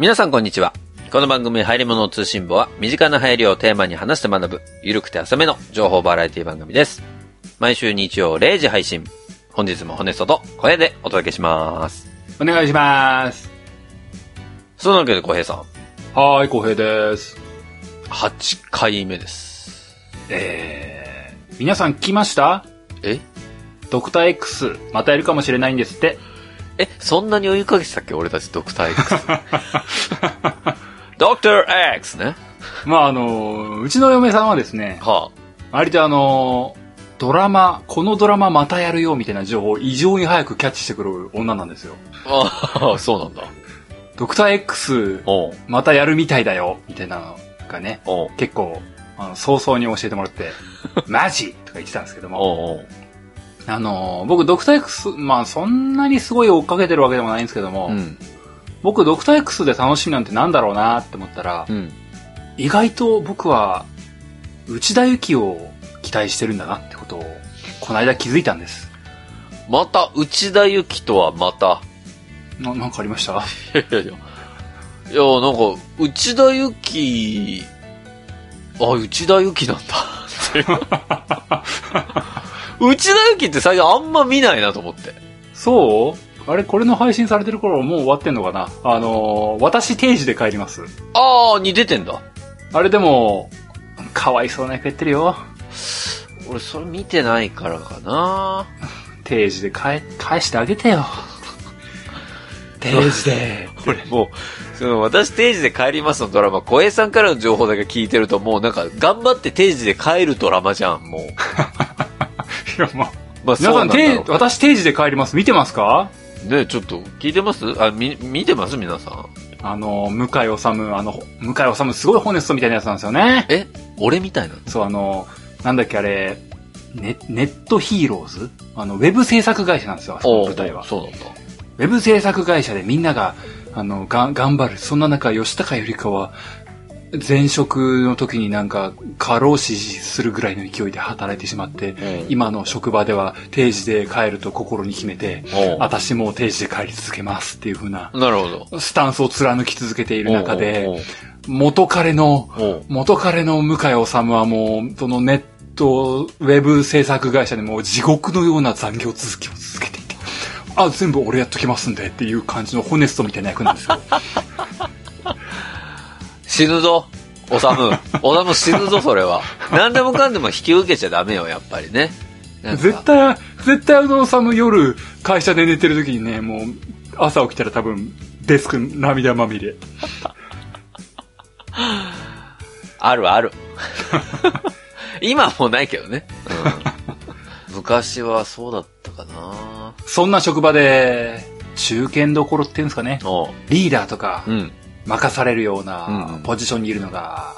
皆さんこんにちは。この番組入り物通信簿は身近な流行りをテーマに話して学ぶ、ゆるくて浅めの情報バラエティ番組です。毎週日曜0時配信。本日もホネストと声でお届けします。お願いします。そのわけで小平さん、はーい、浩平です。8回目です。えー、皆さん聞きました？え？ドクター X、またやるかもしれないんですって。え、そんなに追いかけてたっけ？俺たちドクター X。ドクター X ね。まあ、あの、うちの嫁さんはですね、は割とあの、ドラマ、このドラマまたやるよみたいな情報を異常に早くキャッチしてくる女なんですよ。あ。あそうなんだ。ドクター X、またやるみたいだよ、みたいなのがね、結構、あの早々に教えてもらって、マジとか言ってたんですけども、おうおうあの、僕ドクター X、まあそんなにすごい追っかけてるわけでもないんですけども、うん。僕ドクター X で楽しみなんてなんだろうなって思ったら、うん。意外と僕は内田有紀を期待してるんだなってことをこの間気づいたんです。また、内田有紀とはまた。な、なんかありました？いやいやいや。いや、なんか、内田有紀、あ、内田有紀なんだって。内田有紀って最近あんま見ないなと思って。そう？あれこれの配信されてる頃もう終わってんのかな？あのー私定時で帰ります。あー、に出てんだ。あれでも、かわいそうな役やってるよ。俺、それ見てないからかな定時で返、返してあげてよ。定時で。俺もう、その、私定時で帰りますのドラマ、小江さんからの情報だけ聞いてると、もうなんか、頑張って定時で帰るドラマじゃん、もう。いや、まあ、まあ、皆さん、定私定時で帰ります。見てますか？ねちょっと、聞いてます？あ、み、見てます？皆さん。あの、向井治、あの、向井治すごいホネストみたいなやつなんですよね。え？俺みたいなの？そう、あの、なんだっけあれ、ネネットヒーローズ？あの、ウェブ制作会社なんですよ、あそこの舞台は。そうなんだ。ウェブ制作会社でみんなが、あの、が、頑張る。そんな中、吉高由里香は、前職の時になんか、過労死するぐらいの勢いで働いてしまって、うん今の職場では定時で帰ると心に決めて、私も定時で帰り続けますっていう風な、なるほど。スタンスを貫き続けている中で、元彼の、元彼の向井治はもう、そのネット、ウェブ制作会社でもう地獄のような残業続きを続けていて、あ、全部俺やっときますんでっていう感じのホネストみたいな役なんですよ。死ぬぞ。おさむ。おさむ死ぬぞ、それは。何でもかんでも引き受けちゃダメよ、やっぱりね。絶対、絶対あのサム夜会社で寝てる時にね、もう朝起きたら多分デスク涙まみれ。あるある。今はもうないけどね。うん、昔はそうだったかなそんな職場で、中堅どころっていうんですかね、リーダーとかうん。任されるようなんポジションにいるのが、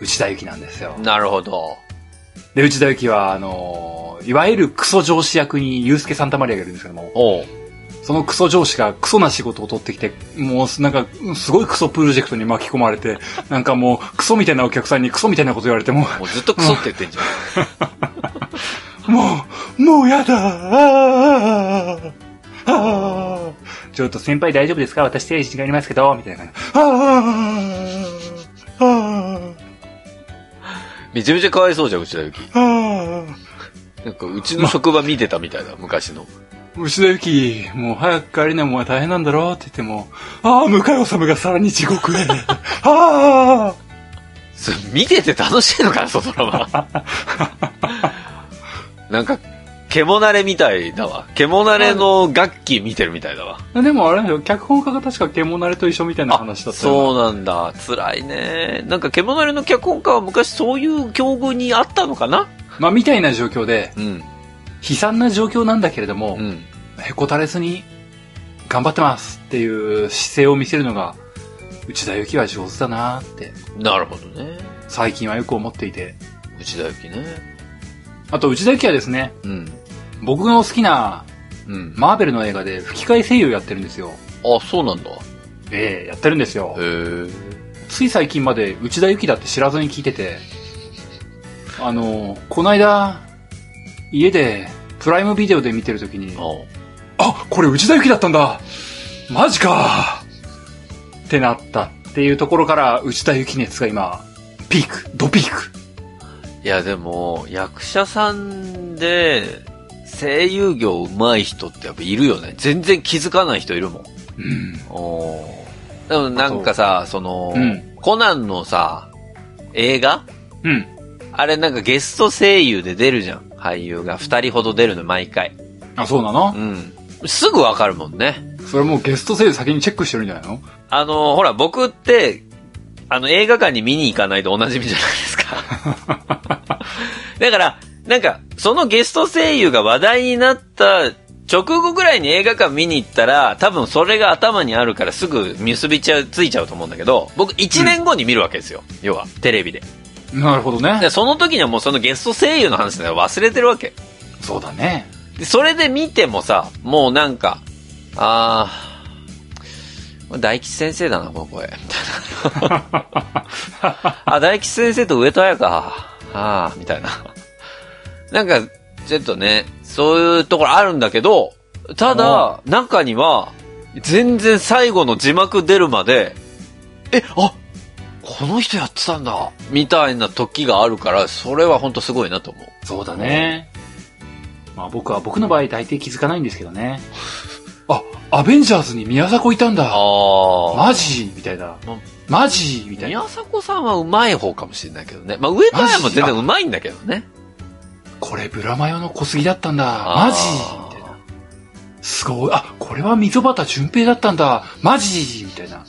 内田有紀なんですよ。なるほど。で、内田有紀は、あのいわゆるクソ上司役にユースケ・サンタマリアがいるんですけども、そのクソ上司がクソな仕事を取ってきて、もうなんか、すごいクソプロジェクトに巻き込まれて、なんかもう、クソみたいなお客さんにクソみたいなこと言われても、もうずっとクソって言ってんじゃん。もう、もうやだあーあーちょっと先輩大丈夫ですか？私定時違いますけど、みたいな感じ。あーあーめちゃめちゃかわいそうじゃん、内田有紀。あーなんか、うちの職場見てたみたいだ、昔の。牛田ゆき、もう早く帰りなもんは大変なんだろうって言っても、ああ、向井治がさらに地獄へ。ああそれ見てて楽しいのかな、そのドラマ。なんか、獣慣れみたいだわ。獣慣れの楽器見てるみたいだわ。でもあれなんですよ、脚本家が確か獣慣れと一緒みたいな話だったよそうなんだ。辛いね。なんか、獣慣れの脚本家は昔そういう境遇にあったのかな？まあ、みたいな状況で、うん。悲惨な状況なんだけれども、うん。へこたれずに、頑張ってますっていう姿勢を見せるのが、内田有紀は上手だなって、なるほどね。最近はよく思っていて。内田有紀ね。あと、内田有紀はですね、うん。僕の好きなうん。マーベルの映画で吹き替え声優やってるんですよ。あ、そうなんだ。ええやってるんですよへ。え。つい最近まで内田有紀だって知らずに聞いてて、あの、この間、家で、プライムビデオで見てるときに、ああ、これ内田有紀だったんだマジかってなったっていうところから、内田有紀熱が今、ピーク、ドピーク。いや、でも、役者さんで、声優業上手い人ってやっぱいるよね。全然気づかない人いるもん。うん。おーでもなんかさ、その、うんコナンのさ、映画？うん。あれなんかゲスト声優で出るじゃん。俳優が二人ほど出るの毎回。あ、そうなの？うん。すぐわかるもんね。それもうゲスト声優先にチェックしてるんじゃないの？あの、ほら、僕って、あの、映画館に見に行かないとおなじみじゃないですか。だから、なんか、そのゲスト声優が話題になった直後ぐらいに映画館見に行ったら、多分それが頭にあるからすぐ結びちゃう、ついちゃうと思うんだけど、僕1年後に見るわけですよ。要は、テレビで。なるほどねで、。その時にはもうそのゲスト声優の話で忘れてるわけ。そうだね。で、それで見てもさ、もうなんか、あー、大吉先生だな、この声。みたいな。あ、大吉先生と上戸彩か。あー、みたいな。なんか、ちょっとね、そういうところあるんだけど、ただ、中には、全然最後の字幕出るまで、え、あ、この人やってたんだ、みたいな時があるから、それは本当すごいなと思う。そうだね。まあ僕は、僕の場合大抵気づかないんですけどね。あ、アベンジャーズに宮迫いたんだ。あー。マジ？みたいなま。マジみたいな。宮迫さんは上手い方かもしれないけどね。まあ、上戸彩も全然上手いんだけどね。これブラマヨの小杉だったんだ。マジ？みたいな。すごい。あ、これは溝端淳平だったんだ。マジ？みたいな。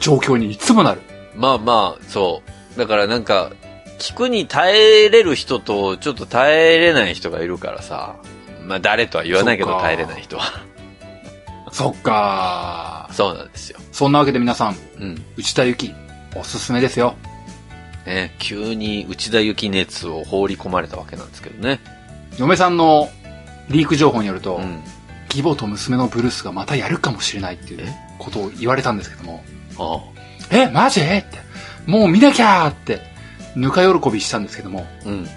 状況にいつもなる。まあまあ、そう。だからなんか、聞くに耐えれる人と、ちょっと耐えれない人がいるからさ。まあ、誰とは言わないけど、耐えれない人は。そっかそうなんですよ。そんなわけで皆さん、うん。内田有紀、おすすめですよ。ね、急に内田有紀熱を放り込まれたわけなんですけどね。嫁さんのリーク情報によると、うん。義母と娘のブルースがまたやるかもしれないっていうえ？ことを言われたんですけども、あえ、マジ？って、もう見なきゃーって、ぬか喜びしたんですけども、あ。うん。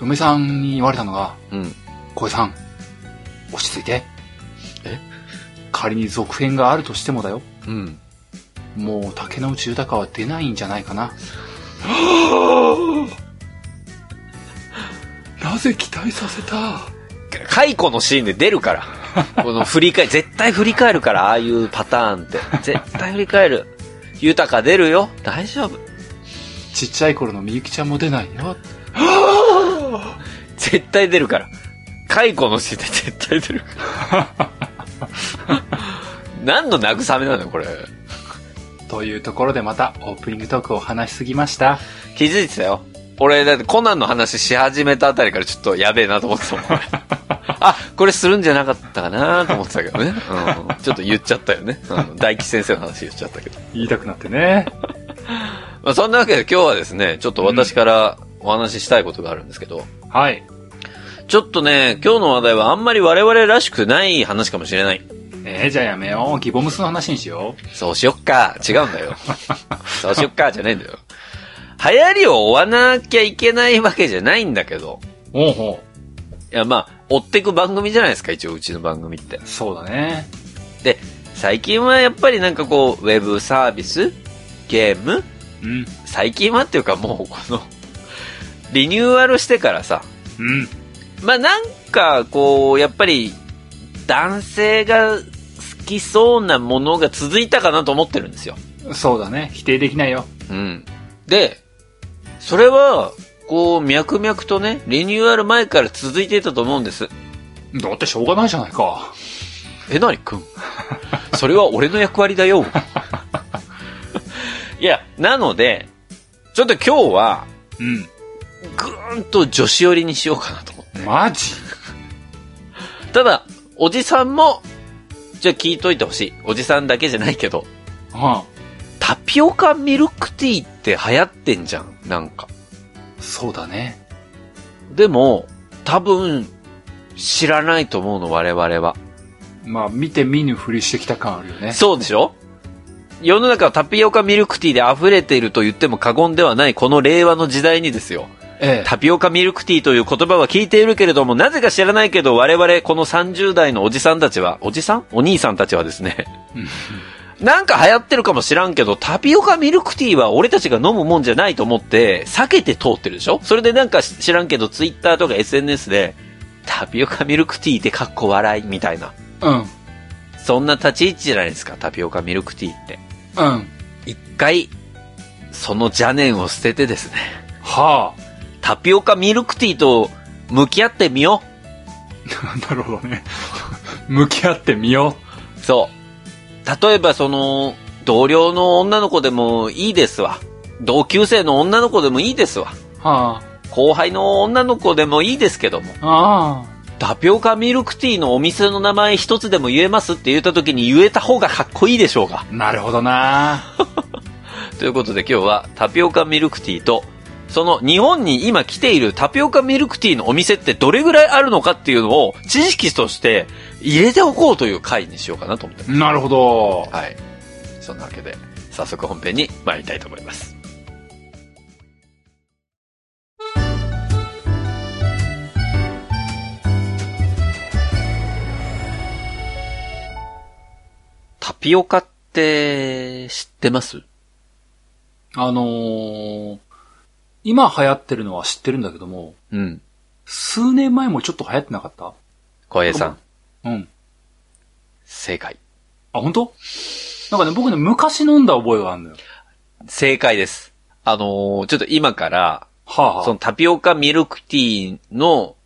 嫁さんに言われたのが、うん。小江さん、落ち着いて。え？仮に続編があるとしてもだよ。うん。もう竹野内豊は出ないんじゃないかな。なぜ期待させた？解雇のシーンで出るから。この振り返、絶対振り返るから、ああいうパターンって。絶対振り返る。豊か出るよ。大丈夫。ちっちゃい頃のみゆきちゃんも出ないよ。絶対出るから。解雇のシーンで絶対出るから。何の慰めなのよ、これ。というところでまたオープニングトークを話しすぎました。気づいてたよ。俺、だってコナンの話し始めたあたりからちょっとやべえなと思ってたもん。俺 あ、これするんじゃなかったかなと思ってたけどね。うん。ちょっと言っちゃったよね。うん、大吉先生の話言っちゃったけど。言いたくなってね。まあ、そんなわけで今日はですね、ちょっと私からお話ししたいことがあるんですけど、はい。ちょっとね、今日の話題はあんまり我々らしくない話かもしれない。えー、じゃあやめよう。ギボムスの話にしよそうしよっか。違うんだよ。そうしよっか、じゃねえんだよ。流行りを追わなきゃいけないわけじゃないんだけど。う。おうほいや、まあ、追ってく番組じゃないですか、一応、うちの番組ってう。。そうだね。で、最近はやっぱりなんかこう、ウェブサービスゲームうん。最近はっていうかもう、この、リニューアルしてからさ、うん。まあなんかこう、やっぱり、男性が好きそうなものが続いたかなと思ってるんですよ。そうだね。否定できないよ。うん。で、それは、こう、脈々とね、リニューアル前から続いていたと思うんです。だってしょうがないじゃないか。えなにくん？それは俺の役割だよ。いや、なので、ちょっと今日は、うん。ぐーんと女子寄りにしようかなと思って。マジ？ただ、おじさんも、じゃあ聞いといてほしい。おじさんだけじゃないけど、あタピオカミルクティーって流行ってんじゃん。なんか。あ、そうだね。でも、多分、知らないと思うの、我々は。まあ、見て見ぬふりしてきた感あるよね。そうでしょ？世の中はタピオカミルクティーで溢れていると言っても過言ではないこの令和の時代にですよ。ええ。タピオカミルクティーという言葉は聞いているけれども、なぜか知らないけど我々この30代のおじさんたちは、おじさん？お兄さんたちはですね、なんか流行ってるかもしらんけど、タピオカミルクティーは俺たちが飲むもんじゃないと思って、避けて通ってるでしょ？それでなんか知らんけど、ツイッターとか SNS で、タピオカミルクティーってかっこ笑いみたいな。うん。そんな立ち位置じゃないですか、タピオカミルクティーって。うん。一回、その邪念を捨ててですね、はタピオカミルクティーと向き合ってみよあ。なるほどね。向き合ってみよう。そう。例えばその、同僚の女の子でもいいですわ。同級生の女の子でもいいですわ。う。は後輩の女の子でもいいですけども、あ。あタピオカミルクティーのお店の名前一つでも言えますって言った時に言えた方がかっこいいでしょうが。あ。なるほどな。ということで今日はタピオカミルクティーと、その日本に今来ているタピオカミルクティーのお店ってどれぐらいあるのかっていうのを知識として入れておこうという回にしようかなと思ってます。なるほど。はい。そんなわけで、早速本編に参りたいと思います。タピオカって知ってます？あのー、今流行ってるのは知ってるんだけども、うん。数年前もちょっと流行ってなかった？小平さん、うん。正解。あ、本当？なんかね、僕ね、昔飲んだ覚えがあるのよ。正解です。あのーちょっと今から、はあ、はあ、そのタピオカミルクティーの、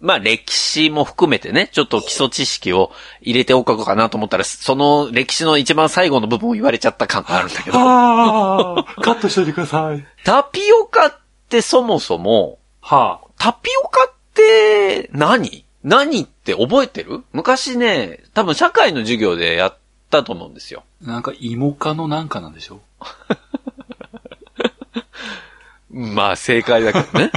まあ歴史も含めてね、ちょっと基礎知識を入れておこうかなと思ったら、その歴史の一番最後の部分を言われちゃった感があるんだけど、ああ、カットしといてください。タピオカってそもそも、はあ。タピオカって何？何って覚えてる？昔ね、多分社会の授業でやったと思うんですよ。なんか芋科のなんかなんでしょ まあ正解だけどね。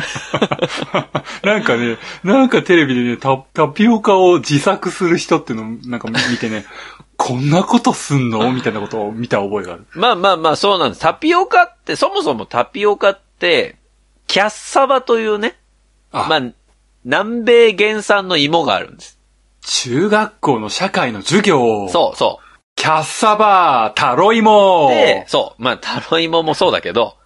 なんかね、なんかテレビでね、タタピオカを自作する人っていうのをなんか見てね、こんなことすんの？みたいなことを見た覚えがある。まあまあまあそうなんです。タピオカって、そもそもタピオカって、キャッサバというね、あ、まあ、南米原産の芋があるんです。中学校の社会の授業。う。そうそキャッサバー、タロイモう。で、そう。まあ、タロイモもそうだけど、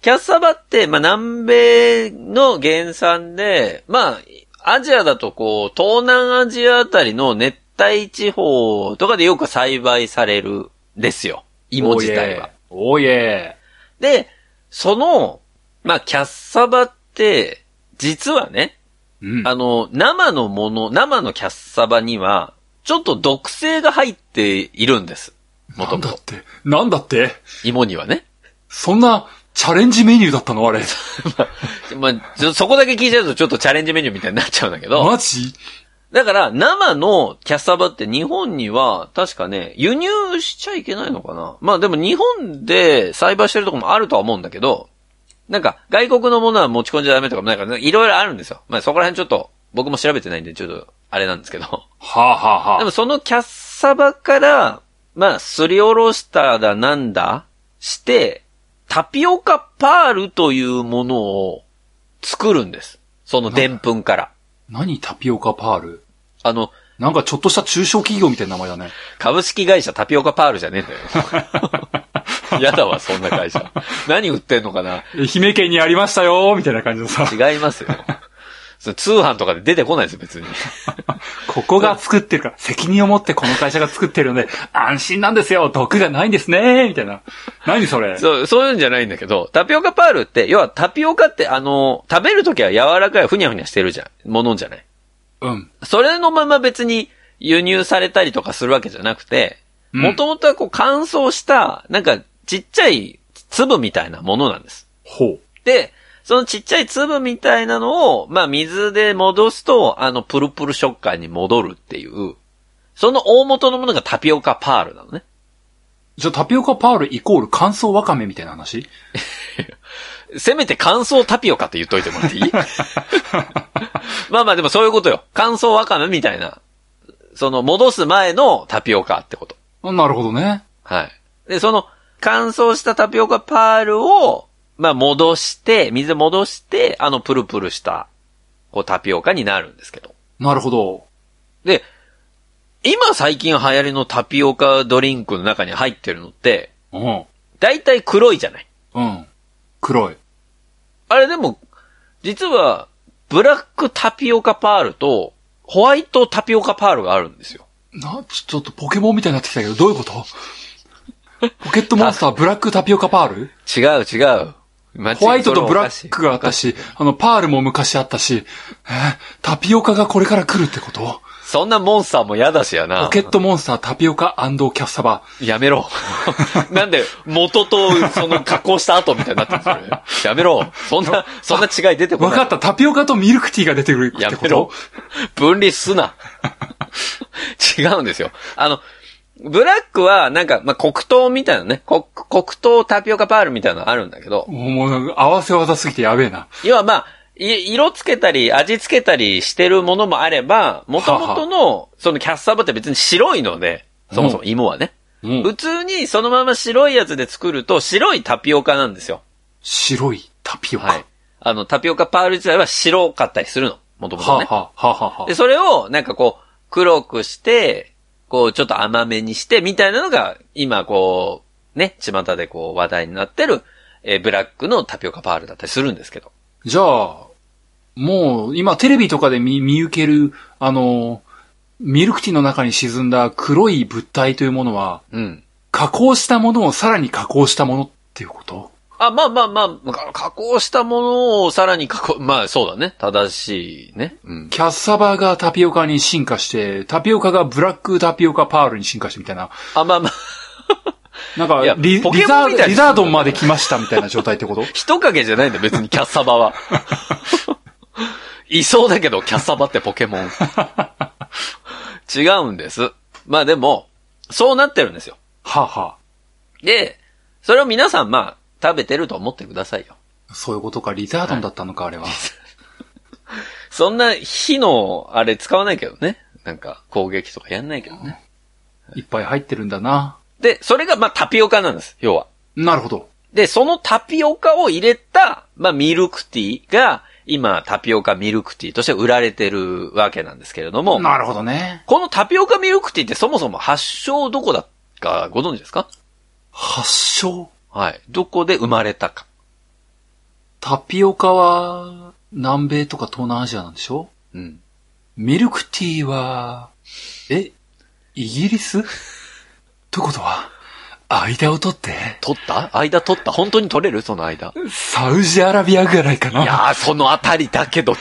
キャッサバって、まあ、南米の原産で、まあ、アジアだとこう、東南アジアあたりの熱帯地方とかでよく栽培されるんですよ。芋自体は。。おいえ。で、その、まあ、キャッサバって、実はね、うん。あの、生のもの、生のキャッサバには、ちょっと毒性が入っているんです。もともと。なんだって？なんだって？芋にはね。そんなチャレンジメニューだったの？あれ。まあ、ちょそこだけ聞いちゃうとちょっとチャレンジメニューみたいになっちゃうんだけど。マジ？だから、生のキャッサバって日本には、確かね、輸入しちゃいけないのかなまあでも日本で栽培してるとこもあるとは思うんだけど、なんか、外国のものは持ち込んじゃダメとかもなんか、ね、いろいろあるんですよ。まあそこら辺ちょっと、僕も調べてないんで、ちょっと、あれなんですけど。はあ、はあはあ、でもそのキャッサバから、まあ、すりおろしただなんだして、タピオカパールというものを作るんです。その澱粉から。何タピオカパール？あの、なんかちょっとした中小企業みたいな名前だね。株式会社タピオカパールじゃねえんだよ。やだわ、そんな会社。何売ってんのかな愛媛県にありましたよみたいな感じのさ。違いますよ。通販とかで出てこないですよ、別に。ここが作ってるから、責任を持ってこの会社が作ってるので、安心なんですよ毒がないんですねみたいな。何それそう、そういうんじゃないんだけど、タピオカパールって、要はタピオカってあの、食べるときは柔らかいふにゃふにゃしてるじゃん。ものじゃない。うん。それのまま別に輸入されたりとかするわけじゃなくて、うんもともとはこう乾燥した、なんかちっちゃい粒みたいなものなんです。ほう。で、そのちっちゃい粒みたいなのを、まあ水で戻すと、あのプルプル食感に戻るっていう、その大元のものがタピオカパールなのね。じゃあタピオカパールイコール乾燥わかめみたいな話？せめて乾燥タピオカって言っといてもらっていい？まあまあでもそういうことよ。乾燥わかめみたいな。その戻す前のタピオカってこと。あなるほどね。はい。で、その乾燥したタピオカパールを、まあ戻して、水で戻して、あのプルプルした、こうタピオカになるんですけど。なるほど。で、今最近流行りのタピオカドリンクの中に入ってるのって、うん。大体黒いじゃない。うん。黒い。あれでも、実は、ブラックタピオカパールと、ホワイトタピオカパールがあるんですよ。な、ちょっとポケモンみたいになってきたけど、どういうこと？ポケットモンスターブラックタピオカパール？違う違う。ホワイトとブラックがあったし、あの、パールも昔あったし、えータピオカがこれから来るってこと？そんなモンスターも嫌だしやな。ポケットモンスタータピオカキャッサバ。やめろ。なんで、元と、その加工した後みたいになってるんですよ。やめろ。そんな、そんな違い出てこない。わかった、タピオカとミルクティーが出てくるってこやめろと。分離すな。違うんですよ。あの、ブラックは、なんか、まあ、黒糖みたいなね、黒黒糖タピオカパールみたいなのあるんだけど、もう合わせ技すぎてやべえな。要はまあ、い色つけたり、味つけたりしてるものもあれば、元々の、そのキャッサバって別に白いので、そもそも芋はね。うん普通にそのまま白いやつで作ると、白いタピオカなんですよ。白いタピオカ。はい。あの、タピオカパール自体は白かったりするの。もともとね。はあ、はあ、はあ、はあで、それを、なんかこう、黒くして、こう、ちょっと甘めにして、みたいなのが、今、こう、ね、巷でこう、話題になってる、えーブラックのタピオカパールだったりするんですけど。じゃあ、もう、今テレビとかで見、見受ける、あの、ミルクティーの中に沈んだ黒い物体というものは、うん。加工したものをさらに加工したものっていうこと？あ、まあまあまあ、か加工したものをさらに加工、まあそうだね。正しいね。うん。キャッサバがタピオカに進化して、タピオカがブラックタピオカパールに進化してみたいな。あ、まあまあ、なんかいやリ、リザー、リザードンまで来ましたみたいな状態ってこと？人影じゃないんだよ、別にキャッサバは。いそうだけど、キャッサバってポケモン。違うんです。まあでも、そうなってるんですよ。はあ、はで、それを皆さんまあ、食べてると思ってくださいよ。あ、そういうことか、リザードンだったのか、あれは。そんな火の、あれ使わないけどね。なんか、攻撃とかやんないけどね。いっぱい入ってるんだな。で、それがまあタピオカなんです、要は。なるほど。で、そのタピオカを入れた、まあミルクティーが、今、タピオカミルクティーとして売られてるわけなんですけれども、なるほどね。このタピオカミルクティーってそもそも発祥どこだかご存知ですか？発祥？はい。どこで生まれたか。タピオカは、南米とか東南アジアなんでしょ？うん。ミルクティーは、え、イギリス？ということは、間を取って、取った？間取った？本当に取れる？その間。サウジアラビアぐらいかないやー、そのあたりだけど違う。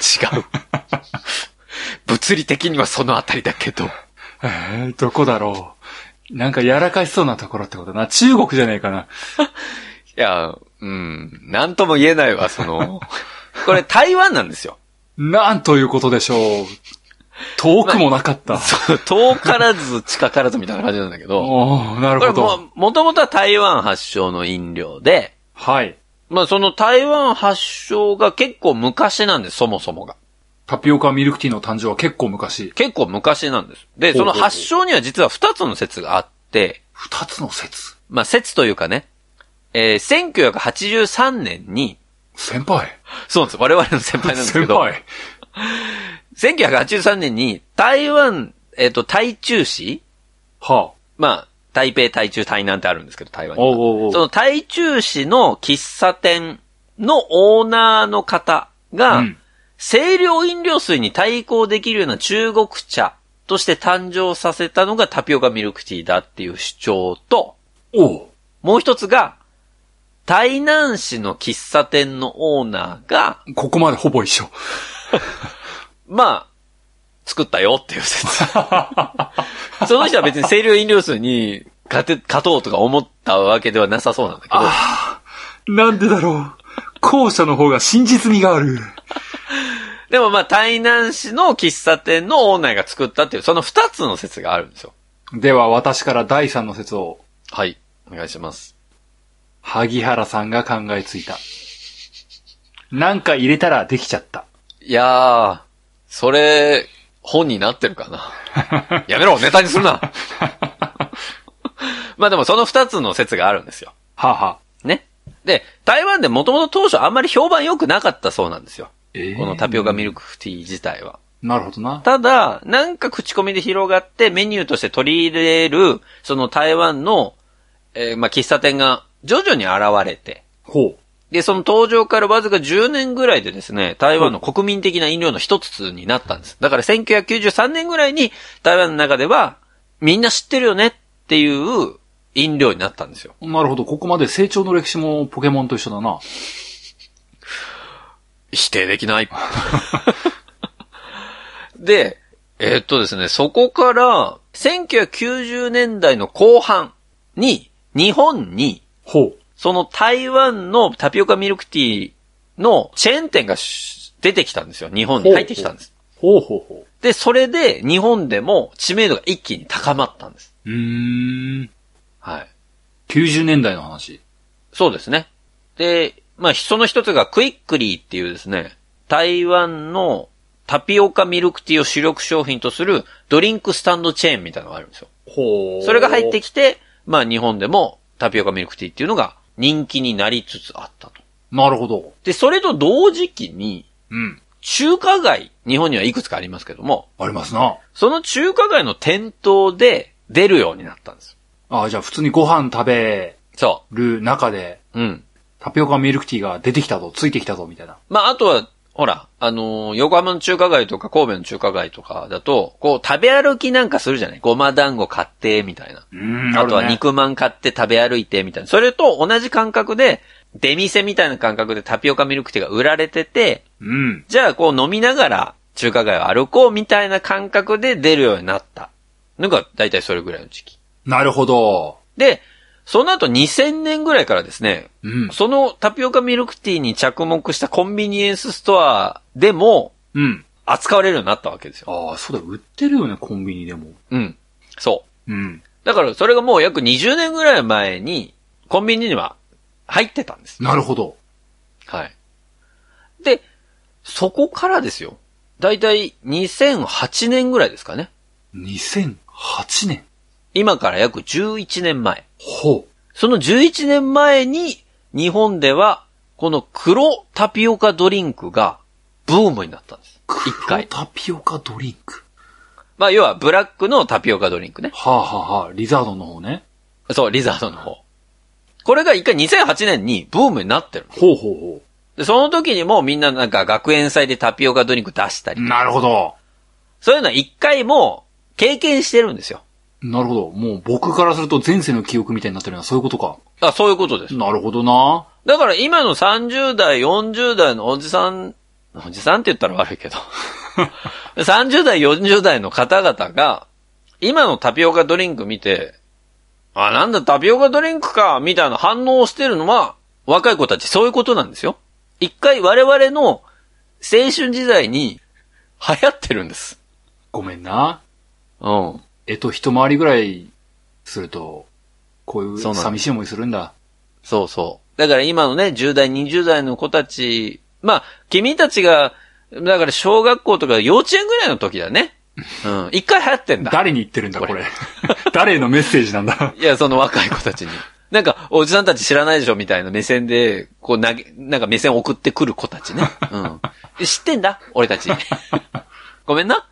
物理的にはそのあたりだけど。えー、どこだろう？なんかやらかしそうなところってことだな。中国じゃねえかな。いや、うん、なんとも言えないわ、その。これ台湾なんですよ。なんということでしょう。遠くもなかった。そう遠からず近からずみたいな感じなんだけど。おーなるこれほど。も、もともとは台湾発祥の飲料で、はい。まあその台湾発祥が結構昔なんです、そもそもが。タピオカミルクティーの誕生は結構昔。結構昔なんです。で、その発祥には実は二つの説があって、二つの説？まあ説というかね、えー、1983年に、先輩。そうなんです。我々の先輩なんですけ先ど、輩。1983年に台湾、えっ、と、台中市はまあ、台北、台中、台南ってあるんですけど、台湾あ。におうその台中市の喫茶店のオーナーの方が、うん清涼飲料水に対抗できるような中国茶として誕生させたのがタピオカミルクティーだっていう主張と、おうもう一つが、台南市の喫茶店のオーナーが、ここまでほぼ一緒。まあ、作ったよっていう説。その人は別に清涼飲料水に勝て、勝とうとか思ったわけではなさそうなんだけど、なんでだろう。後者の方が真実味がある。でもまあ、台南市の喫茶店のオーナーが作ったっていう、その二つの説があるんですよ。では私から第三の説を、はい。お願いします。萩原さんが考えついた。なんか入れたらできちゃった。いやー、それ、本になってるかな。やめろ、ネタにするな。まあでもその二つの説があるんですよ。はあ、はあ、ね。で、台湾でもともと当初あんまり評判良くなかったそうなんですよ。えーこのタピオカミルクティー自体は。なるほどな。ただ、なんか口コミで広がってメニューとして取り入れる、その台湾の、えーまあ、喫茶店が徐々に現れて、ほで、その登場からわずか10年ぐらいでですね、台湾の国民的な飲料の一つになったんです。だから1993年ぐらいに台湾の中では、みんな知ってるよねっていう飲料になったんですよ。う。なるほど。ここまで成長の歴史もポケモンと一緒だな。否定できない。で、えーっとですね、そこから、1990年代の後半に、日本に、ほう。その台湾のタピオカミルクティーのチェーン店がし出てきたんですよ。日本に入ってきたんです。ほうほうほで、それで日本でも知名度が一気に高まったんです。う。うーん。はい。90年代の話。そうですね。で、まあ、その一つがクイックリーっていうですね、台湾のタピオカミルクティーを主力商品とするドリンクスタンドチェーンみたいなのがあるんですよ。ほう。それが入ってきて、まあ日本でもタピオカミルクティーっていうのが人気になりつつあったと。なるほど。で、それと同時期に、うん。中華街、日本にはいくつかありますけども、ありますな。その中華街の店頭で出るようになったんです。あじゃあ普通にご飯食べそる中で、う。うん。タピオカミルクティーが出てきたぞ、ついてきたぞ、みたいな。まあ、あとは、ほら、あのー横浜の中華街とか神戸の中華街とかだと、こう、食べ歩きなんかするじゃない？ごま団子買って、みたいな。うんあとは。肉まん買って食べ歩いて、みたいな。それと同じ感覚で、出店みたいな感覚でタピオカミルクティーが売られてて、うん。じゃあこう飲みながら中華街を歩こうみたいな感覚で出るようになったのが大体それぐらいの時期。なるほど。で、その後2000年ぐらいからですね、うん。そのタピオカミルクティーに着目したコンビニエンスストアでもうん。扱われるようになったわけですよ。ああ、そうだ、売ってるよね、コンビニでも。うん。そう。うん。だからそれがもう約20年ぐらい前にコンビニには入ってたんです。なるほど。はい。で、そこからですよ。だいたい2008年ぐらいですかね。2008年。今から約11年前。ほその11年前に日本ではこの黒タピオカドリンクがブームになったんです。う。一回。タピオカドリンク。まあ要はブラックのタピオカドリンクね。はあ、はあはあ、リザードの方ね。そう、リザードの方。これが一回2008年にブームになってる。ほうほうほで、その時にもみんななんか学園祭でタピオカドリンク出したりう。。なるほど。そういうのは一回もう経験してるんですよ。なるほど。もう僕からすると前世の記憶みたいになってるのはそういうことか。あ、そういうことです。なるほどな。だから今の30代、40代のおじさん、おじさんって言ったら悪いけど、30代、40代の方々が、今のタピオカドリンク見て、あ、なんだタピオカドリンクか、みたいな反応をしてるのは、若い子たちそういうことなんですよ。一回我々の青春時代に流行ってるんです。ごめんな。うん。えっと、一回りぐらいすると、こういうそうなんだ寂しい思いするんだ。そうそう。だから今のね、10代、20代の子たち、まあ、君たちが、だから小学校とか幼稚園ぐらいの時だね。うん。一回流行ってんだ。誰に言ってるんだ、これこれ。誰へのメッセージなんだ。いや、その若い子たちに。なんか、おじさんたち知らないでしょみたいな目線で、こう投げ、なんか目線送ってくる子たちね。うん。知ってんだ俺たち。ごめんな。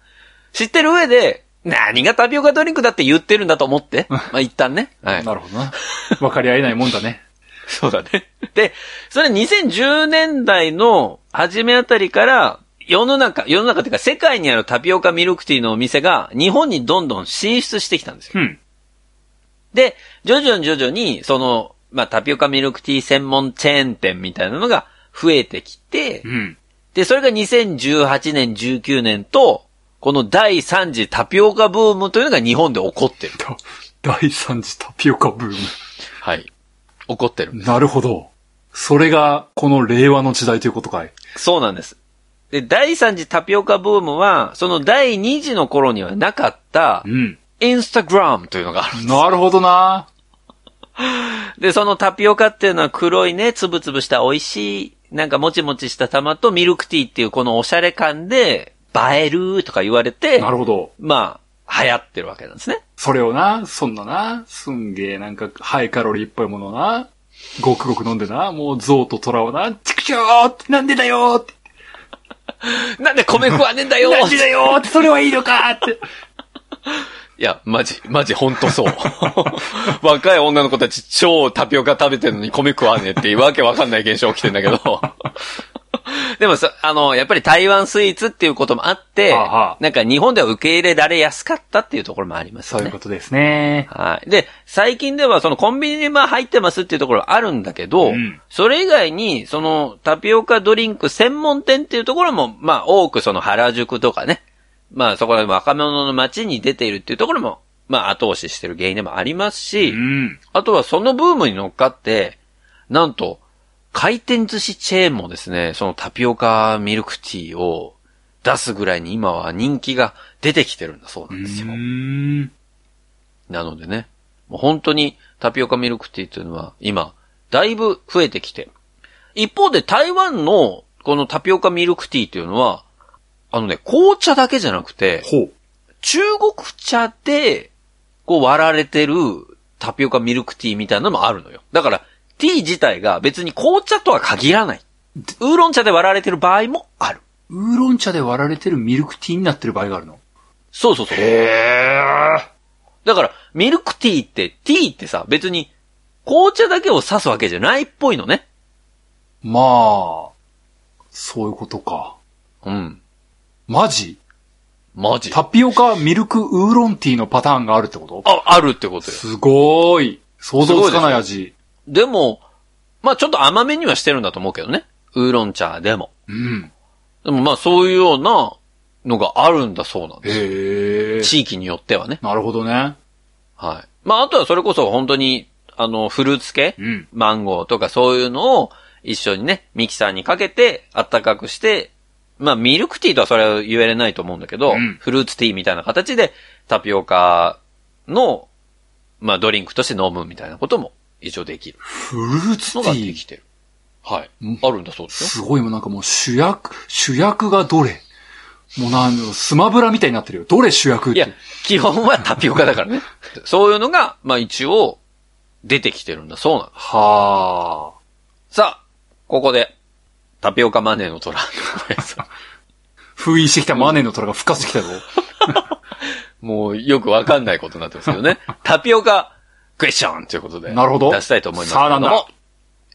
知ってる上で、何がタピオカドリンクだって言ってるんだと思って。まあ、一旦ね。はい。なるほどな。分かり合えないもんだね。そうだね。で、それ2010年代の初めあたりから、世の中、世の中っていうか世界にあるタピオカミルクティーのお店が日本にどんどん進出してきたんですよ。うん。で、徐々に徐々に、その、まあ、タピオカミルクティー専門チェーン店みたいなのが増えてきてう、ん。で、それが2018年、19年と、この第3次タピオカブームというのが日本で起こってる。と第三次タピオカブーはい。起こってる。ム。なるほど。それが、この令和の時代ということかい。そうなんです。で、第3次タピオカブームは、その第2次の頃にはなかったう、ん。インスタグラムというのがある。なるほどな。で、そのタピオカっていうのは黒いね、つぶつぶした美味しい、なんかもちもちした玉とミルクティーっていうこのおしゃれ感で、映えるとか言われてな、るほど。まあ、流行ってるわけなんですね。それをな、そんなな、すんげえなんか、ハイカロリーっぽいものをな、ごくごく飲んでな、もう象と虎をな、チクショーってなんでだよーって。なんで米食わねえんだよ何時だよーって、それはいいのかーって。いや、マジ、マジほんとそう。若い女の子たち超タピオカ食べてるのに米食わねえっていうわけわかんない現象起きてんだけど。でもさ、あの、やっぱり台湾スイーツっていうこともあって、はあはあなんか日本では受け入れられやすかったっていうところもありますよね。そういうことですね。はい。で、最近ではそのコンビニにまあ入ってますっていうところはあるんだけど、うんそれ以外に、そのタピオカドリンク専門店っていうところも、まあ多くその原宿とかね、まあそこら若者の街に出ているっていうところも、まあ後押ししてる原因でもありますし、うん。あとはそのブームに乗っかって、なんと、回転寿司チェーンもですね、そのタピオカミルクティーを出すぐらいに今は人気が出てきてるんだそうなんですよ。うん。なのでね、もう本当にタピオカミルクティーというのは今、だいぶ増えてきて。一方で台湾のこのタピオカミルクティーというのは、あのね、紅茶だけじゃなくて。中国茶で、こう割られてるタピオカミルクティーみたいなのもあるのよ。だから、ティー自体が別に紅茶とは限らない。ウーロン茶で割られてる場合もある。ウーロン茶で割られてるミルクティーになってる場合があるの？そうそうそう。へだから、ミルクティーって、ティーってさ、別に紅茶だけを指すわけじゃないっぽいのね。まあ、そういうことか。うん。マジ？マジタピオカミルクウーロンティーのパターンがあるってこと？あ、あるってことよ。すごーい。想像つかない味。でも、まあちょっと甘めにはしてるんだと思うけどね。ウーロン茶でも。うん。でもまあそういうようなのがあるんだそうなんですよ。へえ。地域によってはね。なるほどね。はい。まああとはそれこそ本当に、あの、フルーツ系、うん。マンゴーとかそういうのを一緒にね、ミキサーにかけて、あったかくして、まあミルクティーとはそれは言えれないと思うんだけど、うんフルーツティーみたいな形でタピオカの、まあドリンクとして飲むみたいなことも一応できるフルーツのティー？ができてる。はい。うんあるんだそうですよ。すごいもうなんかもう主役、主役がどれ？もうなんスマブラみたいになってるよ。どれ主役って。いや、基本はタピオカだからね。そういうのが、まあ一応、出てきてるんだそうなんです。はあ。さあ、ここで、タピオカマネーの虎。封印してきたマネーの虎が復活してきたぞ。もうよくわかんないことになってますけどね。タピオカクエスチョンということで。なるほど出したいと思いますけさあなんだ？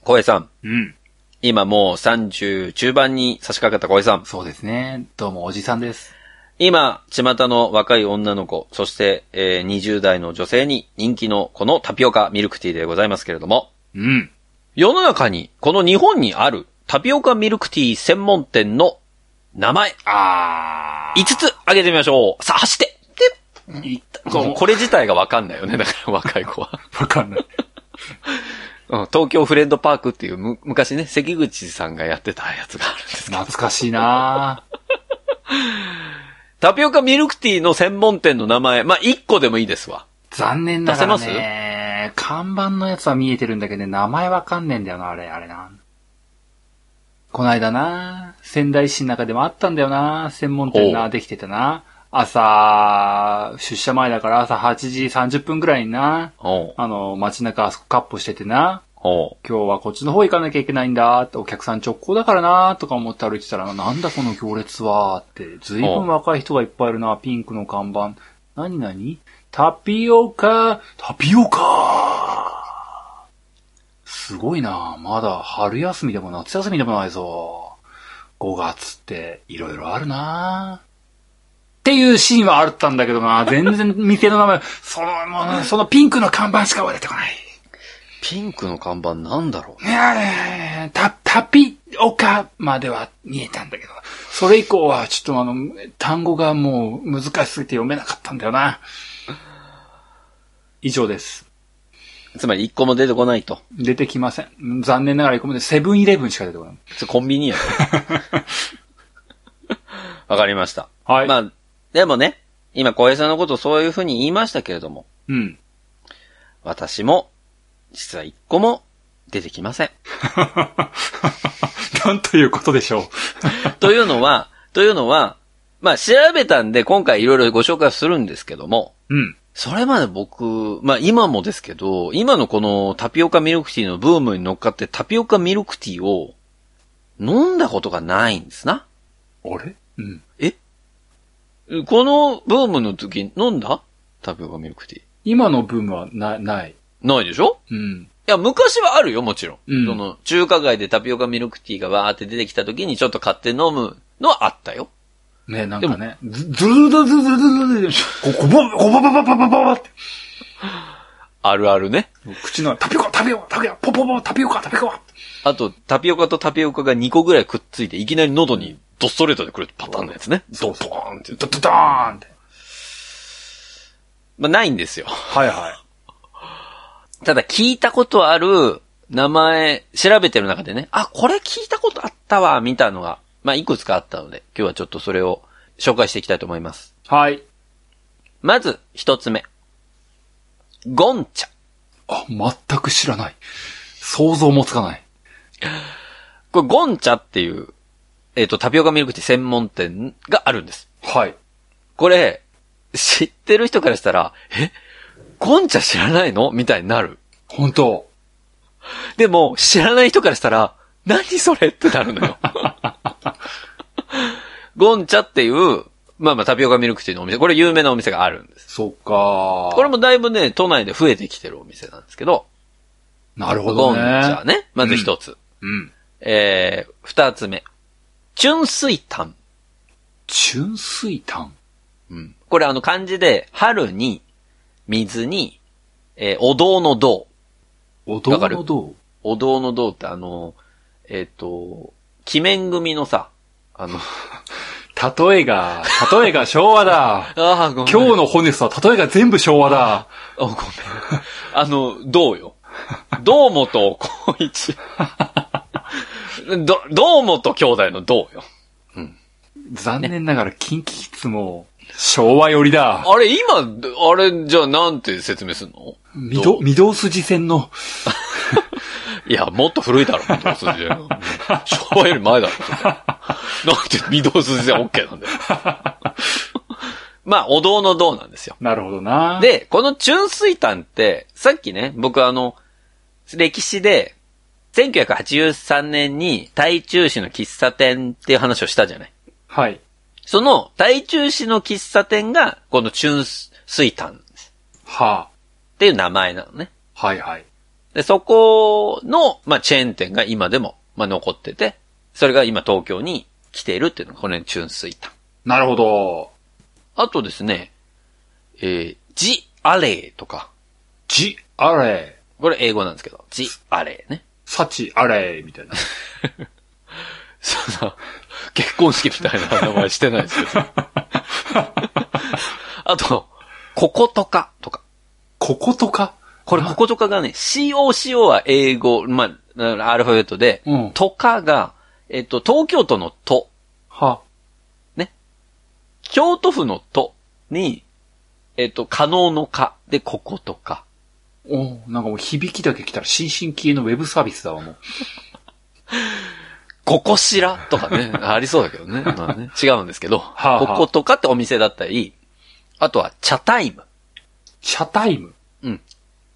小江さん、うん。今もう30中盤に差し掛かった小江さん。そうですね。どうもおじさんです。今、巷の若い女の子、そして、えー20代の女性に人気のこのタピオカミルクティーでございますけれども、うん。世の中に、この日本にあるタピオカミルクティー専門店の名前、あ5つ挙げてみましょう。さあ、走って。ここれ自体がわかんないよね。だから若い子は。わかんない。うん、東京フレンドパークっていうむ昔ね、関口さんがやってたやつがあるんです。懐かしいなタピオカミルクティーの専門店の名前、まあ、1個でもいいですわ。残念ながら出せね。看板のやつは見えてるんだけどね、名前わかんねえんだよな、あれ、あれな。こないだな、仙台市の中でもあったんだよな、専門店ほうな、できてたな。朝、出社前だから朝8時30分くらいにな、あの、街中あそこカップしててな、今日はこっちの方行かなきゃいけないんだって、お客さん直行だからなとか思って歩いてたら、なんだこの行列はって、ずいぶん若い人がいっぱいいるな、ピンクの看板。なになにタピオカ、タピオカ。すごいな。まだ春休みでも夏休みでもないぞ。5月っていろいろあるなっていうシーンはあったんだけどな 全然店の名前、その、もうそのピンクの看板しか出てこない。ピンクの看板なんだろういやねタ、タピオカまでは見えたんだけど、それ以降はちょっとあの、単語がもう難しすぎて読めなかったんだよな。以上です。つまり1個も出てこないと。出てきません。残念ながら一個もでセブンイレブンしか出てこない。コンビニやろ わかりました。はい。まあ、でもね、今小江さんのことそういうふうに言いましたけれども、うん。私も、実は1個も出てきません。なんということでしょう。というのは、というのは、まあ調べたんで今回いろいろご紹介するんですけども、うん。それまで僕、まあ今もですけど、今のこのタピオカミルクティーのブームに乗っかってタピオカミルクティーを飲んだことがないんですな。あれ？うん。このブームの時飲んだ？タピオカミルクティー。今のブームはな、ない。ないでしょ？うん。いや、昔はあるよ、もちろん。うんその、中華街でタピオカミルクティーがわーって出てきた時にちょっと買って飲むのはあったよ。ね、なんかね、ず、ずるずるずるずるずるここぼ、こぼぼぼぼぼぼぼって。あるあるね。口の、タピオカ、タピオカ、タピオカ、ポポポ、タピオカ、タピオカ。あと、タピオカとタピオカが2個ぐらいくっついて、いきなり喉にドストレートで来るパターンのやつね。ドドーンって。ドドドーンって。まあ、ないんですよ。はいはい。ただ聞いたことある名前、調べてる中でね、あ、これ聞いたことあったわ、みたいなのが、まあ、いくつかあったので、今日はちょっとそれを紹介していきたいと思います。はい。まず、一つ目。ゴンチャ。あ、全く知らない。想像もつかない。これ、ゴンチャっていう、えっ、と、タピオカミルクティー専門店があるんです。はい。これ、知ってる人からしたら、え？ゴンチャ知らないの？みたいになる。本当でも、知らない人からしたら、何それってなるのよ。ゴンチャっていう、まあまあタピオカミルクティーのお店、これ有名なお店があるんです。そっかこれもだいぶね、都内で増えてきてるお店なんですけど、なるほゴンチどね。ャね、まず一つ。うん。えー、二つ目。純水炭。純水炭。うん。これあの漢字で、春に、水に、えー、お堂の堂。お堂の堂。お堂の堂ってあの、えっ、と、鬼面組のさ、あの、例えが、例えが昭和だ。ああ、ごめん。今日のホネストは例えが全部昭和だ。あ、ごめん。あの、どうよ。堂本光一。ど、堂本兄弟のどうよ？残念ながら、キンキキッズも、昭和寄りだ。あれ、今、あれ、じゃあなんて説明すんの？御堂、御堂筋線の、いや、もっと古いだろ、御堂筋で。昭和より前だろ。なんで御堂筋で OK なんだよ。まあ、お堂の堂なんですよ。なるほどな。、で、この純水炭って、さっきね、僕あの、歴史で、1983年に台中市の喫茶店っていう話をしたじゃない。はい。その台中市の喫茶店が、この純水炭はっていう名前なのね。あ。はいはい。で、そこの、まあ、チェーン店が今でも、まあ、残ってて、それが今東京に来ているっていうのが、この純水炭。なるほど。あとですね、えー、ジ・アレーとか、ジ・アレこれ英語なんですけど、ジ・アレーね。サチ・アレみたいな。そんな、結婚式みたいな名前してないですけど。あと、ココトカとか。こことか？これ、ココトカがね、COCO は英語、まあ、アルファベットで、うん。トカが、えっと、東京都の都、は。京都府の都に、えっと、可能の可でココトカ。おなんかもう響きだけ来たら新進気鋭のウェブサービスだわ、もう。ココシラとかね、ありそうだけどね。まあね、違うんですけど、あはあココトカってお店だったり、あとは、茶タイム。チャタイム？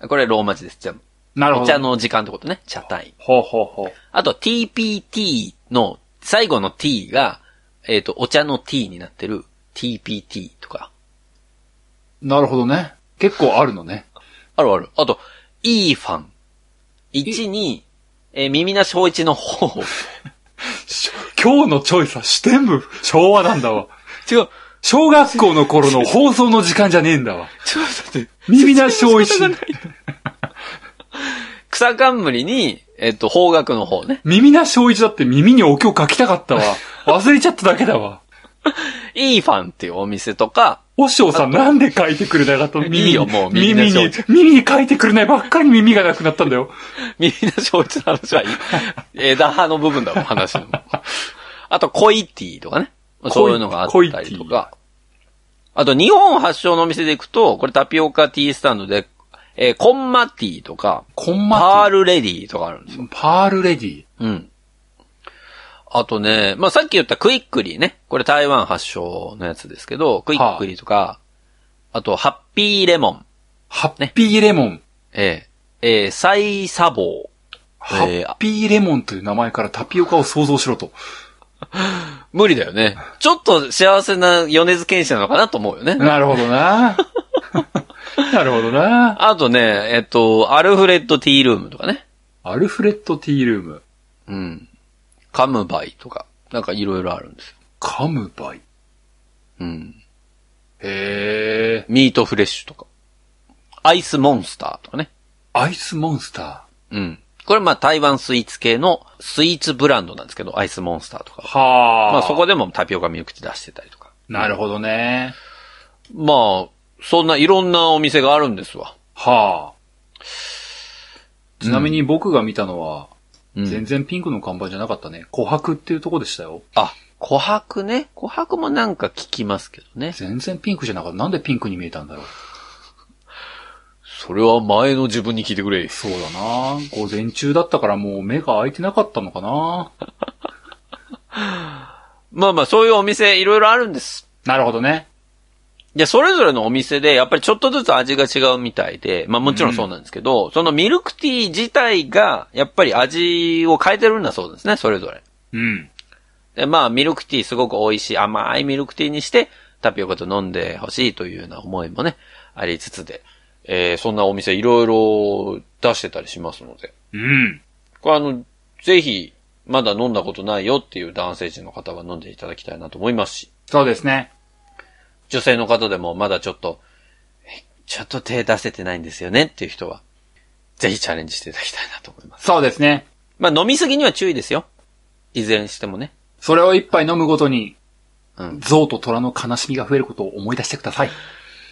これローマ字です。じゃなるほど。お茶の時間ってことね。茶タイム。ほうほうほう。あと TPT の最後の T が、えっ、と、お茶の T になってる TPT とか。なるほどね。結構あるのね。あるある。あと、イーファン。1に、えー耳なし法一の方。し 今日のチョイスは視点部昭和なんだわ。違う。小学校の頃の放送の時間じゃねえんだわ。ちょっと待って。耳なしおいしい。草冠に、えっ、と、方角の方ね。耳なしおいしだって耳にお経書きたかったわ。忘れちゃっただけだわ。イーファンっていうお店とか、おしょうさんなんで書いてくれなかったの？耳に。いいよもう耳耳に耳に書いてくれないばっかり耳がなくなったんだよ。耳なし法一の話はいい。枝葉の部分だもん、話の。あと、コイティとかね。そういうのがあったりとか。あと、日本発祥のお店で行くと、これタピオカティースタンドで、えーコンマティーとか、コンマパール。ルレディーとかあるんですよ。パールレディ。うん。あとね、まあ、さっき言ったクイックリーね。これ台湾発祥のやつですけど、クイックリーとか、あと、ハッピーレモン。ハッピーレモン。えー、えー、サイサボー。ハッピーレモンという名前からタピオカを想像しろと。無理だよね。ちょっと幸せな米津玄師なのかなと思うよね。なるほどな。なるほどな。あとね、えっと、アルフレッドティールームとかね。アルフレッドティールーム。うん。カムバイとか、なんかいろいろあるんですよ。カムバイ？うん。へえ。ミートフレッシュとか。アイスモンスターとかね。アイスモンスタうん。これまあ台湾スイーツ系のスイーツブランドなんですけど、アイスモンスターとかー。。はあ。まあそこでもタピオカミルクティー出してたりとか。なるほどね。まあ、そんないろんなお店があるんですわ。はあ。ちなみに僕が見たのは、うん全然ピンクの看板じゃなかったね。琥珀っていうとこでしたよ。あ、琥珀ね。琥珀もなんか聞きますけどね。全然ピンクじゃなかった。なんでピンクに見えたんだろう。それは前の自分に聞いてくれ。そうだな午前中だったからもう目が開いてなかったのかな まあまあそういうお店いろいろあるんです。なるほどね。で、それぞれのお店で、やっぱりちょっとずつ味が違うみたいで、まあもちろんそうなんですけど、そのミルクティー自体が、やっぱり味を変えてるんだそうですね、それぞれ。うん。で、まあミルクティーすごく美味しい、甘いミルクティーにして、タピオカと飲んでほしいというような思いもね、ありつつで、えー、そんなお店いろいろ出してたりしますので、うん。これあの、ぜひ、まだ飲んだことないよっていう男性陣の方は飲んでいただきたいなと思いますし、そうですね。女性の方でもまだちょっと、えちょっと手出せてないんですよねっていう人は、ぜひチャレンジしていただきたいなと思います。そうですね。まあ飲みすぎには注意ですよ。いずれにしてもね。それを一杯飲むごとに、うん。象と虎の悲しみが増えることを思い出してください。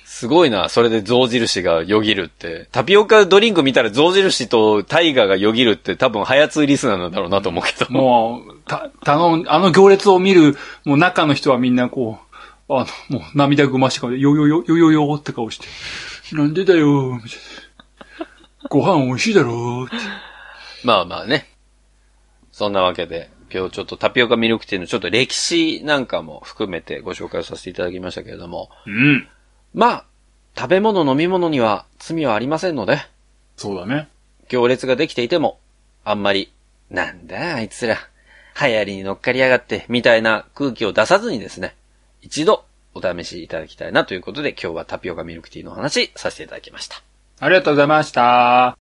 すごいな、それで象印がよぎるって。タピオカドリンク見たら象印とタイガーがよぎるって多分ハヤツーリスナーなんだろうなと思うけど。もう、た、頼む、あの行列を見る、もう中の人はみんなこう、あの、もう涙ぐましい顔で、よよよ、よよよって顔して、なんでだよ、みたいなご飯美味しいだろって。まあまあね。そんなわけで、今日ちょっとタピオカミルクティーのちょっと歴史なんかも含めてご紹介をさせていただきましたけれども、うん。まあ、食べ物飲み物には罪はありませんので、そうだね。行列ができていても、あんまり、なんだあいつら、流行りに乗っかりやがって、みたいな空気を出さずにですね、一度お試しいただきたいなということで、今日はタピオカミルクティーのお話させていただきました。ありがとうございました。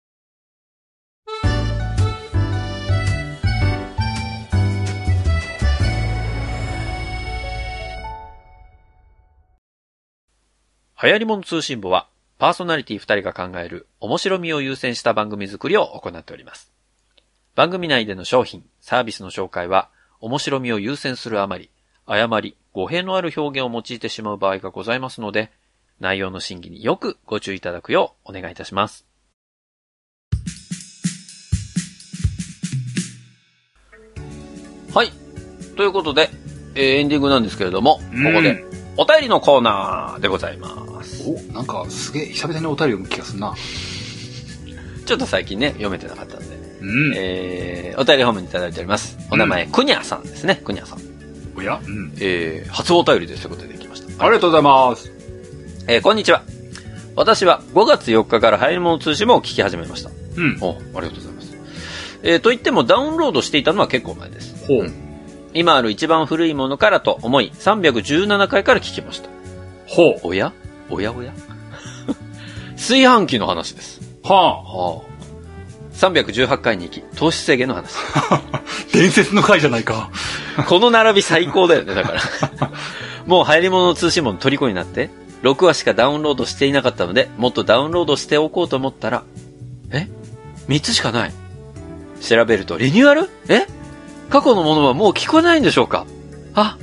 流行り物通信簿は、パーソナリティ2人が考える面白みを優先した番組作りを行っております。番組内での商品、サービスの紹介は、面白みを優先するあまり、誤り、語弊のある表現を用いてしまう場合がございますので、内容の審議によくご注意いただくようお願いいたします。はい。ということで、えーエンディングなんですけれども、ここで、お便りのコーナーでございます。お、なんかすげえ久々にお便り読む気がするな。ちょっと最近ね、読めてなかったんで、うん。えー、お便りホームにいただいております。お名前、くにゃさんですね、くにゃさん。おや？うん。えー、初お便りですということでできました。ありがとうございます。えー、こんにちは。私は5月4日から流行り物通信も聞き始めました。うん。お、ありがとうございます。えー、と言ってもダウンロードしていたのは結構前です。ほう。今ある一番古いものからと思い、317回から聞きました。ほう。おや？おや？おや？炊飯器の話です。ははあ。318回に行き、糖質制限の話。あ。伝説の回じゃないか。この並び最高だよね、だから。もう流行り物の通信簿の虜になって、6話しかダウンロードしていなかったので、もっとダウンロードしておこうと思ったら、え ?3 つしかない。調べると、リニューアル？え？過去のものはもう聞こえないんでしょうか？あ、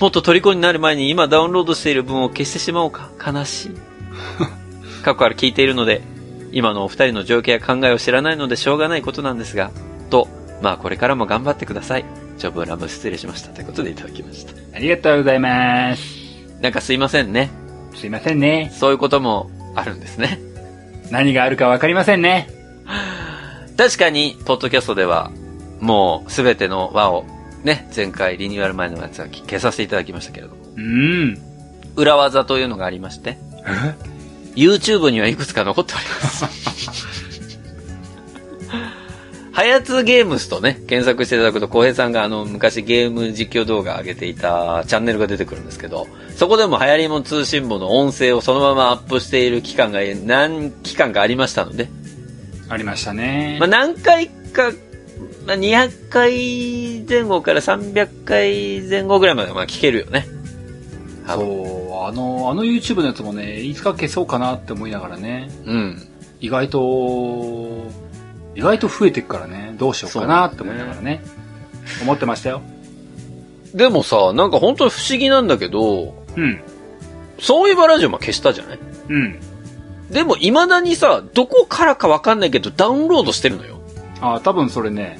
もっと虜になる前に今ダウンロードしている分を消してしまおうか？悲しい。過去から聞いているので、今のお二人の状況や考えを知らないのでしょうがないことなんですが、と、まあこれからも頑張ってください。長文ラブ失礼しました。ということでいただきました。ありがとうございます。なんかすいませんね。すいませんね。そういうこともあるんですね。何があるかわかりませんね。確かに、ポッドキャストでは、もうすべての輪を、ね、前回リニューアル前のやつは消させていただきましたけれども、うん。裏技というのがありまして、え？YouTube にはいくつか残っております。はやつゲームスとね、検索していただくと、小平さんがあの、昔ゲーム実況動画上げていたチャンネルが出てくるんですけど、そこでも流行りもん通信簿の音声をそのままアップしている期間が何期間かありましたので、ありましたね。まあ、何回か、まあ、200回前後から300回前後ぐらいまでまあ聞けるよね。そう、あの、あの YouTube のやつもね、いつか消そうかなって思いながらね、うん。意外と、意外と増えてくからね、どうしようかなって思いながらね、思ってましたよ。でもさ、なんか本当に不思議なんだけど、うん。そういえばラジオも消したじゃない？うん。でも未だにさ、どこからかわかんないけどダウンロードしてるのよ。あ、多分それね、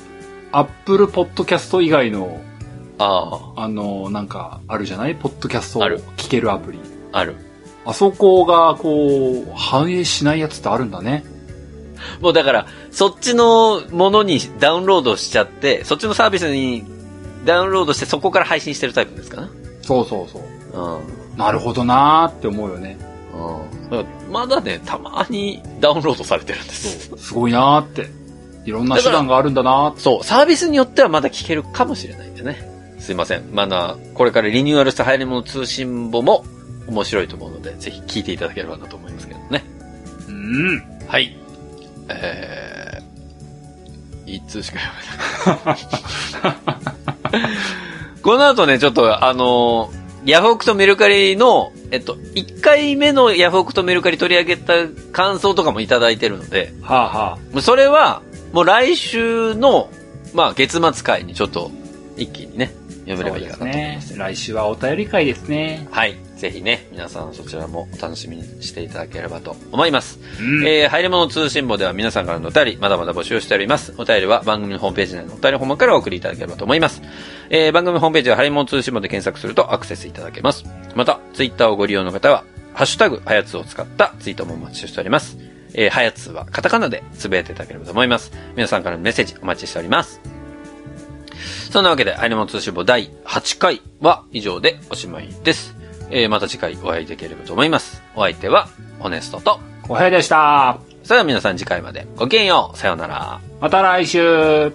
Apple Podcast 以外の、ああの、なんか、あるじゃない？ポッドキャストをある聞けるアプリ。あ、ある。あそこが、こう、反映しないやつってあるんだね。もうだから、そっちのものにダウンロードしちゃって、そっちのサービスにダウンロードしてそこから配信してるタイプですか？ね。そうそうそう。うん。なるほどなーって思うよね。うん。まだね、たまにダウンロードされてるんです。すごいなーって。いろんな手段があるんだなー。そう、サービスによってはまだ聞けるかもしれないんでね。すいません。まだ、これからリニューアルした流行り物通信簿も面白いと思うので、ぜひ聞いていただければなと思いますけどね。うん。はい。えー、一通しか読めない。この後ね、ちょっと、あのーヤフオクとメルカリの、えっと、1回目のヤフオクとメルカリ取り上げた感想とかもいただいてるので、はあはもうそれは、もう来週の、まあ、月末会にちょっと、一気にね、読あ。めればいいかなと思いねます。。来週はお便り会ですね。はい。ぜひね、皆さんそちらもお楽しみにしていただければと思います。うん。えー、入り物通信簿では皆さんからのお便り、まだまだ募集しております。お便りは番組のホームページ内のお便りフォームからお送りいただければと思います。えー、番組ホームページは入り物通信簿で検索するとアクセスいただけます。また、ツイッターをご利用の方は、ハッシュタグ、はやつを使ったツイートもお待ちしております。えー、はやつはカタカナでつぶやいていただければと思います。皆さんからのメッセージお待ちしております。そんなわけで、入り物通信簿第8回は以上でおしまいです。えー、また次回お会いできればと思います。お相手は、ホネストと、おはようでした。それでは皆さん次回までごきげんよう。さようなら。また来週。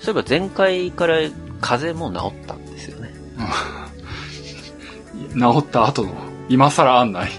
そういえば前回から風邪も治ったんですよね。治った後の、今更あんない。